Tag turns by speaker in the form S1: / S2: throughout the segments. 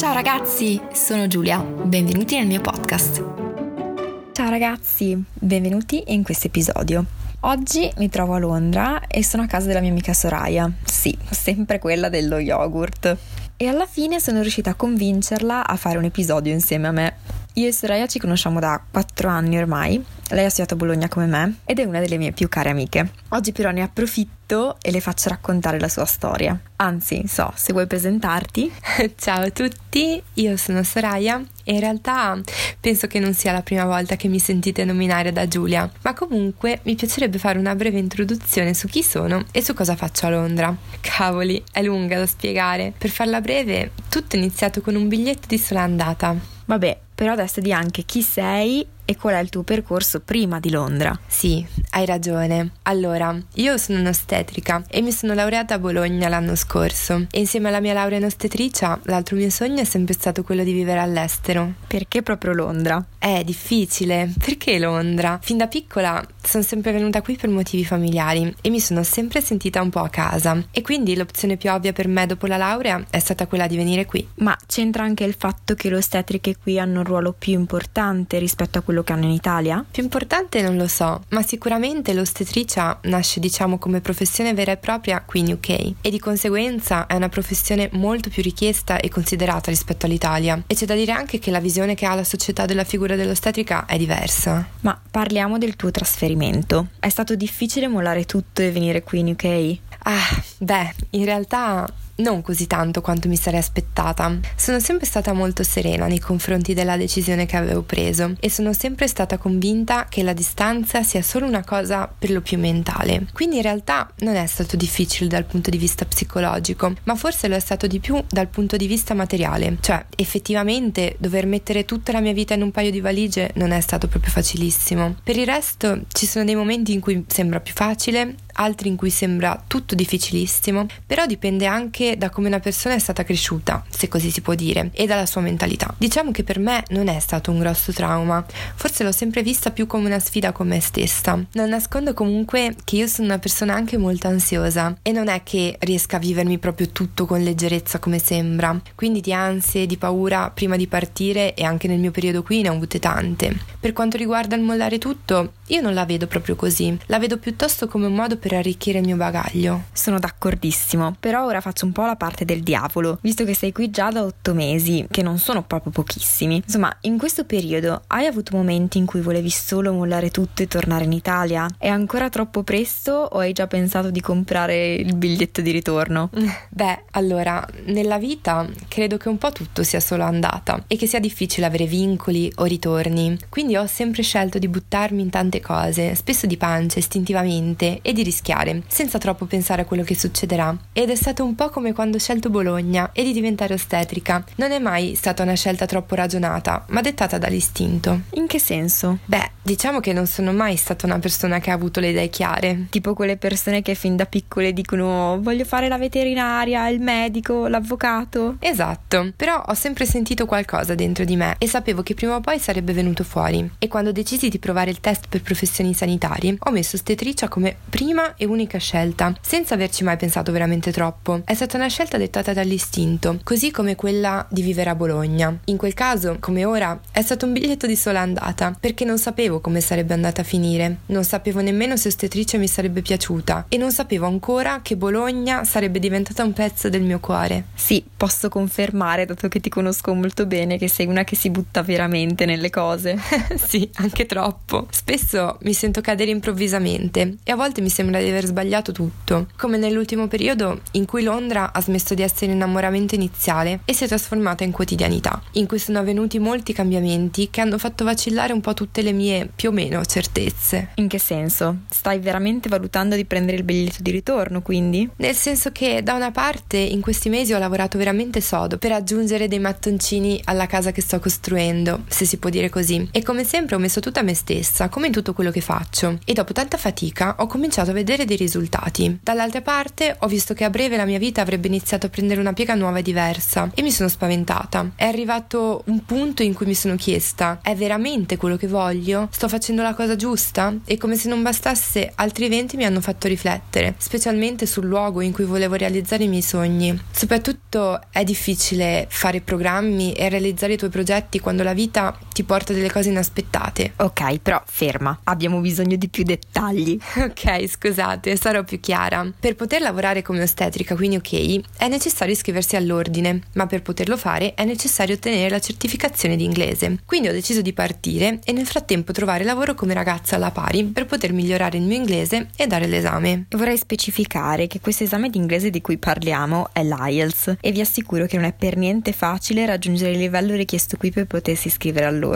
S1: Ciao ragazzi, sono Giulia, benvenuti nel mio podcast.
S2: Ciao ragazzi, benvenuti in questo episodio. Oggi mi trovo a Londra e sono a casa della mia amica Soraya, sì, sempre quella dello yogurt. E alla fine sono riuscita a convincerla a fare un episodio insieme a me. Io e Soraya ci conosciamo da 4 anni ormai lei ha studiato a Bologna come me ed è una delle mie più care amiche. Oggi però ne approfitto e le faccio raccontare la sua storia. Anzi, so, se vuoi presentarti.
S3: Ciao a tutti, io sono Soraya e in realtà penso che non sia la prima volta che mi sentite nominare da Giulia, ma comunque mi piacerebbe fare una breve introduzione su chi sono e su cosa faccio a Londra. Cavoli, è lunga da spiegare. Per farla breve, tutto è iniziato con un biglietto di sola andata.
S2: Vabbè, però adesso di anche chi sei e qual è il tuo percorso prima di Londra?
S3: Sì, hai ragione. Allora, io sono un'ostetrica e mi sono laureata a Bologna l'anno scorso e insieme alla mia laurea in ostetricia l'altro mio sogno è sempre stato quello di vivere all'estero.
S2: Perché proprio Londra?
S3: È difficile. Perché Londra? Fin da piccola sono sempre venuta qui per motivi familiari e mi sono sempre sentita un po' a casa e quindi l'opzione più ovvia per me dopo la laurea è stata quella di venire qui.
S2: Ma c'entra anche il fatto che le ostetriche qui hanno ruolo più importante rispetto a quello che hanno in Italia?
S3: Più importante non lo so, ma sicuramente l'ostetricia nasce diciamo come professione vera e propria qui in UK e di conseguenza è una professione molto più richiesta e considerata rispetto all'Italia. E c'è da dire anche che la visione che ha la società della figura dell'ostetrica è diversa.
S2: Ma parliamo del tuo trasferimento. È stato difficile mollare tutto e venire qui in UK?
S3: Ah, beh, in realtà non così tanto quanto mi sarei aspettata. Sono sempre stata molto serena nei confronti della decisione che avevo preso e sono sempre stata convinta che la distanza sia solo una cosa per lo più mentale. Quindi in realtà non è stato difficile dal punto di vista psicologico, ma forse lo è stato di più dal punto di vista materiale. Cioè, effettivamente dover mettere tutta la mia vita in un paio di valigie non è stato proprio facilissimo. Per il resto ci sono dei momenti in cui sembra più facile, altri in cui sembra tutto difficilissimo, però dipende anche da come una persona è stata cresciuta, se così si può dire, e dalla sua mentalità. Diciamo che per me non è stato un grosso trauma, forse l'ho sempre vista più come una sfida con me stessa. Non nascondo comunque che io sono una persona anche molto ansiosa e non è che riesca a vivermi proprio tutto con leggerezza come sembra, quindi di ansie, di paura prima di partire e anche nel mio periodo qui ne ho avute tante. Per quanto riguarda il mollare tutto, io non la vedo proprio così, la vedo piuttosto come un modo per arricchire il mio bagaglio.
S2: Sono d'accordissimo, però ora faccio un po' la parte del diavolo, visto che sei qui già da otto mesi, che non sono proprio pochissimi. Insomma, in questo periodo hai avuto momenti in cui volevi solo mollare tutto e tornare in Italia? È ancora troppo presto o hai già pensato di comprare il biglietto di ritorno?
S3: Beh, allora, nella vita credo che un po' tutto sia solo andata e che sia difficile avere vincoli o ritorni. Quindi ho sempre scelto di buttarmi in tante cose, spesso di pancia, istintivamente, e di rischiare, senza troppo pensare a quello che succederà. Ed è stato un po' come quando ho scelto Bologna e di diventare ostetrica. Non è mai stata una scelta troppo ragionata, ma dettata dall'istinto.
S2: In che senso?
S3: Beh, diciamo che non sono mai stata una persona che ha avuto le idee chiare.
S2: Tipo quelle persone che fin da piccole dicono voglio fare la veterinaria, il medico, l'avvocato.
S3: Esatto, però ho sempre sentito qualcosa dentro di me e sapevo che prima o poi sarebbe venuto fuori. E quando decisi di provare il test per professioni sanitarie, ho messo ostetricia come prima e unica scelta, senza averci mai pensato veramente troppo. È stata una scelta dettata dall'istinto, così come quella di vivere a Bologna. In quel caso, come ora, è stato un biglietto di sola andata, perché non sapevo come sarebbe andata a finire. Non sapevo nemmeno se ostetricia mi sarebbe piaciuta e non sapevo ancora che Bologna sarebbe diventata un pezzo del mio cuore.
S2: Sì, posso confermare, dato che ti conosco molto bene, che sei una che si butta veramente nelle cose.
S3: sì, anche troppo. Spesso mi sento cadere improvvisamente e a volte mi sembra di aver sbagliato tutto, come nell'ultimo periodo in cui Londra ha smesso di essere innamoramento iniziale e si è trasformata in quotidianità, in cui sono avvenuti molti cambiamenti che hanno fatto vacillare un po' tutte le mie più o meno certezze.
S2: In che senso? Stai veramente valutando di prendere il biglietto di ritorno, quindi?
S3: Nel senso che da una parte in questi mesi ho lavorato veramente sodo per aggiungere dei mattoncini alla casa che sto costruendo, se si può dire così, e come sempre ho messo tutta me stessa, come in tutto quello che faccio e dopo tanta fatica ho cominciato a vedere dei risultati. Dall'altra parte ho visto che a breve la mia vita avrebbe iniziato a prendere una piega nuova e diversa e mi sono spaventata. È arrivato un punto in cui mi sono chiesta: è veramente quello che voglio? Sto facendo la cosa giusta? E come se non bastasse, altri eventi mi hanno fatto riflettere, specialmente sul luogo in cui volevo realizzare i miei sogni. Soprattutto è difficile fare programmi e realizzare i tuoi progetti quando la vita ti porta delle cose inaspettate.
S2: Ok, però ferma, abbiamo bisogno di più dettagli.
S3: Ok, scusate, sarò più chiara. Per poter lavorare come ostetrica, quindi ok, è necessario iscriversi all'ordine, ma per poterlo fare è necessario ottenere la certificazione di inglese. Quindi ho deciso di partire e nel frattempo trovare lavoro come ragazza alla pari per poter migliorare il mio inglese e dare l'esame.
S2: Vorrei specificare che questo esame di inglese di cui parliamo è l'IELTS e vi assicuro che non è per niente facile raggiungere il livello richiesto qui per potersi iscrivere all'ordine.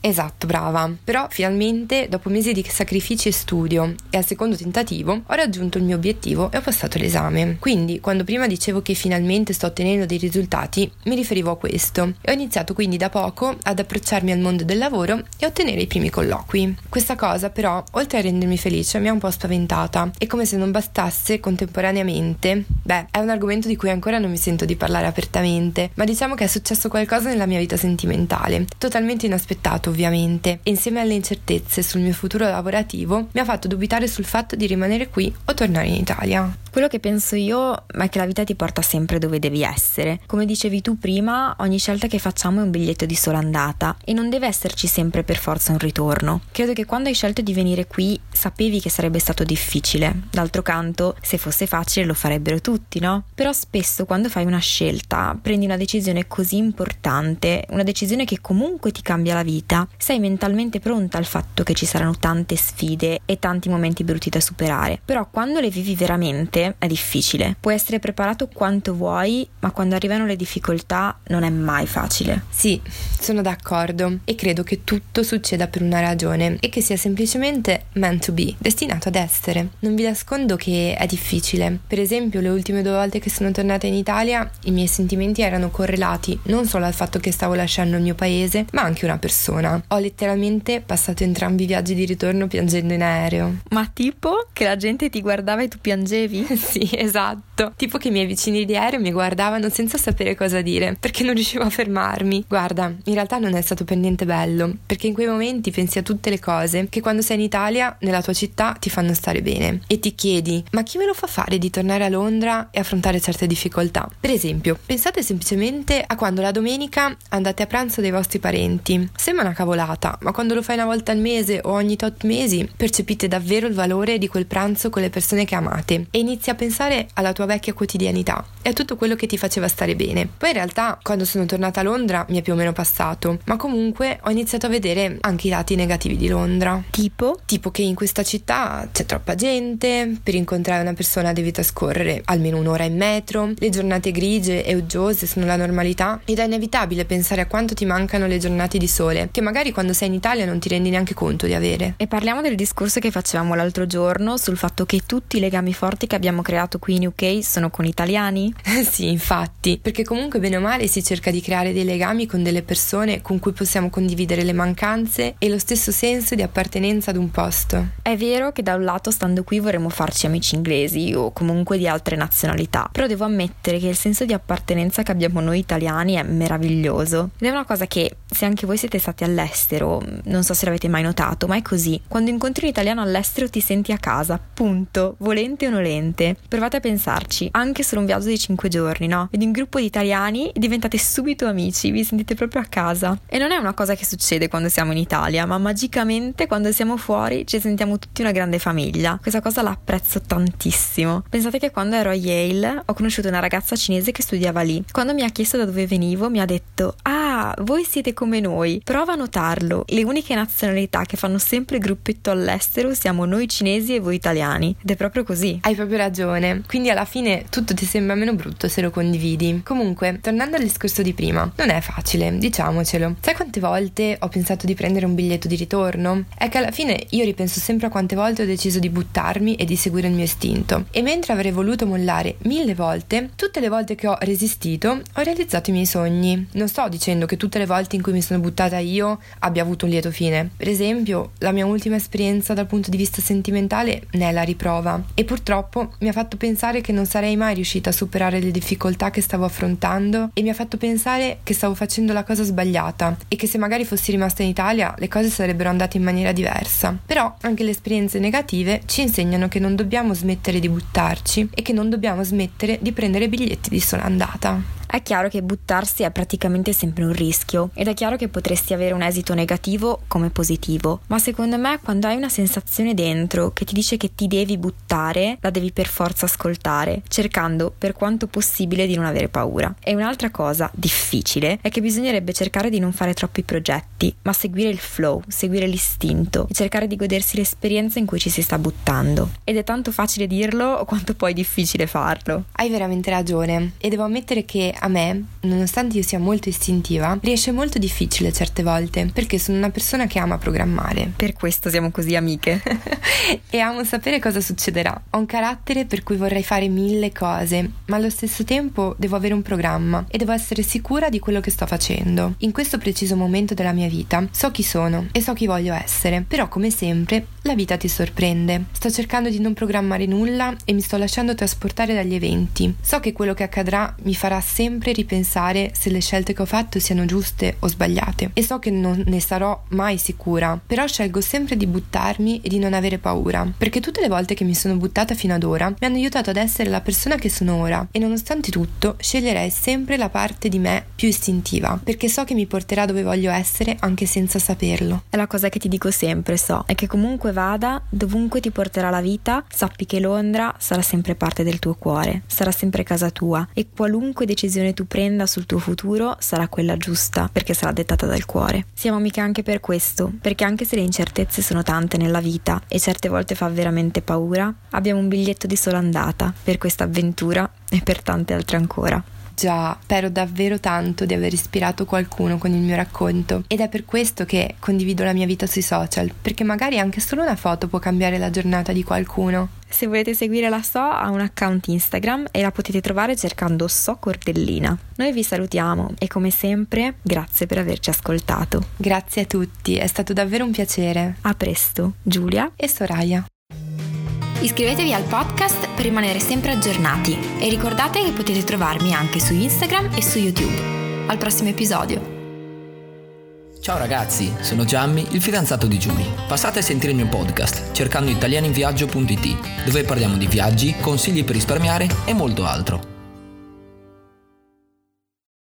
S3: Esatto, brava. Però finalmente, dopo mesi di sacrifici e studio e al secondo tentativo, ho raggiunto il mio obiettivo e ho passato l'esame. Quindi, quando prima dicevo che finalmente sto ottenendo dei risultati, mi riferivo a questo. E ho iniziato quindi da poco ad approcciarmi al mondo del lavoro e ottenere i primi colloqui. Questa cosa, però, oltre a rendermi felice, mi ha un po' spaventata. E come se non bastasse, contemporaneamente, beh, è un argomento di cui ancora non mi sento di parlare apertamente, ma diciamo che è successo qualcosa nella mia vita sentimentale, totalmente inaspettato ovviamente, e insieme alle incertezze sul mio futuro lavorativo mi ha fatto dubitare sul fatto di rimanere qui o tornare in Italia.
S2: Quello che penso io è che la vita ti porta sempre dove devi essere. Come dicevi tu prima, ogni scelta che facciamo è un biglietto di sola andata e non deve esserci sempre per forza un ritorno. Credo che quando hai scelto di venire qui sapevi che sarebbe stato difficile. D'altro canto, se fosse facile lo farebbero tutti, no? Però spesso quando fai una scelta, prendi una decisione così importante, una decisione che comunque ti cambia la vita, sei mentalmente pronta al fatto che ci saranno tante sfide e tanti momenti brutti da superare. Però quando le vivi veramente è difficile. Puoi essere preparato quanto vuoi, ma quando arrivano le difficoltà non è mai facile.
S3: Sì, sono d'accordo e credo che tutto succeda per una ragione e che sia semplicemente meant to be, destinato ad essere. Non vi nascondo che è difficile. Per esempio, le ultime due volte che sono tornata in Italia, i miei sentimenti erano correlati non solo al fatto che stavo lasciando il mio paese, ma anche una persona. Ho letteralmente passato entrambi i viaggi di ritorno piangendo in aereo.
S2: Ma tipo che la gente ti guardava e tu piangevi?
S3: sì, esatto. Tipo che i miei vicini di aereo mi guardavano senza sapere cosa dire, perché non riuscivo a fermarmi. Guarda, in realtà non è stato per niente bello, perché in quei momenti pensi a tutte le cose che quando sei in Italia, nella tua città, ti fanno stare bene. E ti chiedi, ma chi me lo fa fare di tornare a Londra e affrontare certe difficoltà? Per esempio, pensate semplicemente a quando la domenica andate a pranzo dai vostri parenti. Sembra una cavolata, ma quando lo fai una volta al mese o ogni tot mesi, percepite davvero il valore di quel pranzo con le persone che amate e inizi a pensare alla tua vecchia quotidianità e a tutto quello che ti faceva stare bene. Poi in realtà quando sono tornata a Londra mi è più o meno passato, ma comunque ho iniziato a vedere anche i lati negativi di Londra.
S2: Tipo?
S3: Tipo che in questa città c'è troppa gente, per incontrare una persona devi trascorrere almeno un'ora in metro, le giornate grigie e uggiose sono la normalità ed è inevitabile pensare a quanto ti mancano le giornate di sole, che magari quando sei in Italia non ti rendi neanche conto di avere.
S2: E parliamo del discorso che facevamo l'altro giorno sul fatto che tutti i legami forti che abbiamo creato qui in UK sono con italiani?
S3: sì, infatti, perché comunque bene o male si cerca di creare dei legami con delle persone con cui possiamo condividere le mancanze e lo stesso senso di appartenenza ad un posto.
S2: È vero che da un lato stando qui vorremmo farci amici inglesi o comunque di altre nazionalità, però devo ammettere che il senso di appartenenza che abbiamo noi italiani è meraviglioso ed è una cosa che se anche voi siete stati all'estero, non so se l'avete mai notato, ma è così. Quando incontri un italiano all'estero ti senti a casa, punto, volente o nolente. Provate a pensarci, anche solo un viaggio di 5 giorni, no? Vedi un gruppo di italiani diventate subito amici, vi sentite proprio a casa. E non è una cosa che succede quando siamo in Italia, ma magicamente quando siamo fuori ci sentiamo tutti una grande famiglia. Questa cosa la apprezzo tantissimo. Pensate che quando ero a Yale ho conosciuto una ragazza cinese che studiava lì. Quando mi ha chiesto da dove venivo, mi ha detto: Ah, voi siete come noi. Prova a notarlo. Le uniche nazionalità che fanno sempre gruppetto all'estero siamo noi cinesi e voi italiani. Ed è proprio così.
S3: Hai proprio ragione. Quindi alla fine tutto ti sembra meno brutto se lo condividi. Comunque, tornando al discorso di prima, non è facile, diciamocelo. Sai quante volte ho pensato di prendere un biglietto di ritorno? È che alla fine io ripenso sempre a quante volte ho deciso di buttarmi e di seguire il mio istinto. E mentre avrei voluto mollare mille volte, tutte le volte che ho resistito, ho realizzato i miei sogni. Non sto dicendo che tutte le volte in cui mi sono buttata io abbia avuto un lieto fine. Per esempio, la mia ultima esperienza dal punto di vista sentimentale ne è la riprova e purtroppo mi ha fatto pensare che non sarei mai riuscita a superare le difficoltà che stavo affrontando e mi ha fatto pensare che stavo facendo la cosa sbagliata e che se magari fossi rimasta in Italia le cose sarebbero andate in maniera diversa. Però anche le esperienze negative ci insegnano che non dobbiamo smettere di buttarci e che non dobbiamo smettere di prendere biglietti di sola andata.
S2: È chiaro che buttarsi è praticamente sempre un rischio ed è chiaro che potresti avere un esito negativo come positivo, ma secondo me quando hai una sensazione dentro che ti dice che ti devi buttare, la devi per forza ascoltare, cercando per quanto possibile di non avere paura. E un'altra cosa difficile è che bisognerebbe cercare di non fare troppi progetti, ma seguire il flow, seguire l'istinto e cercare di godersi l'esperienza in cui ci si sta buttando. Ed è tanto facile dirlo quanto poi difficile farlo.
S3: Hai veramente ragione e devo ammettere che a me, nonostante io sia molto istintiva, riesce molto difficile certe volte perché sono una persona che ama programmare.
S2: Per questo siamo così amiche.
S3: e amo sapere cosa succederà. Ho un carattere per cui vorrei fare mille cose, ma allo stesso tempo devo avere un programma e devo essere sicura di quello che sto facendo. In questo preciso momento della mia vita so chi sono e so chi voglio essere, però come sempre la vita ti sorprende. Sto cercando di non programmare nulla e mi sto lasciando trasportare dagli eventi. So che quello che accadrà mi farà sempre ripensare se le scelte che ho fatto siano giuste o sbagliate e so che non ne sarò mai sicura, però scelgo sempre di buttarmi e di non avere paura, perché tutte le volte che mi sono buttata fino ad ora mi hanno aiutato ad essere la persona che sono ora e nonostante tutto sceglierei sempre la parte di me più istintiva, perché so che mi porterà dove voglio essere anche senza saperlo.
S2: È la cosa che ti dico sempre, so, è che comunque vada, dovunque ti porterà la vita, sappi che Londra sarà sempre parte del tuo cuore, sarà sempre casa tua e qualunque decisione tu prenda sul tuo futuro sarà quella giusta perché sarà dettata dal cuore. Siamo amiche anche per questo, perché anche se le incertezze sono tante nella vita e certe volte fa veramente paura, abbiamo un biglietto di sola andata per questa avventura e per tante altre ancora.
S3: Già, spero davvero tanto di aver ispirato qualcuno con il mio racconto ed è per questo che condivido la mia vita sui social, perché magari anche solo una foto può cambiare la giornata di qualcuno.
S2: Se volete seguire la So ha un account Instagram e la potete trovare cercando So Cordellina. Noi vi salutiamo e come sempre grazie per averci ascoltato.
S3: Grazie a tutti, è stato davvero un piacere.
S2: A presto, Giulia
S3: e Soraya.
S1: Iscrivetevi al podcast per rimanere sempre aggiornati e ricordate che potete trovarmi anche su Instagram e su YouTube. Al prossimo episodio.
S4: Ciao ragazzi, sono Gianni, il fidanzato di Giulia. Passate a sentire il mio podcast cercando italianinviaggio.it, dove parliamo di viaggi, consigli per risparmiare e molto altro.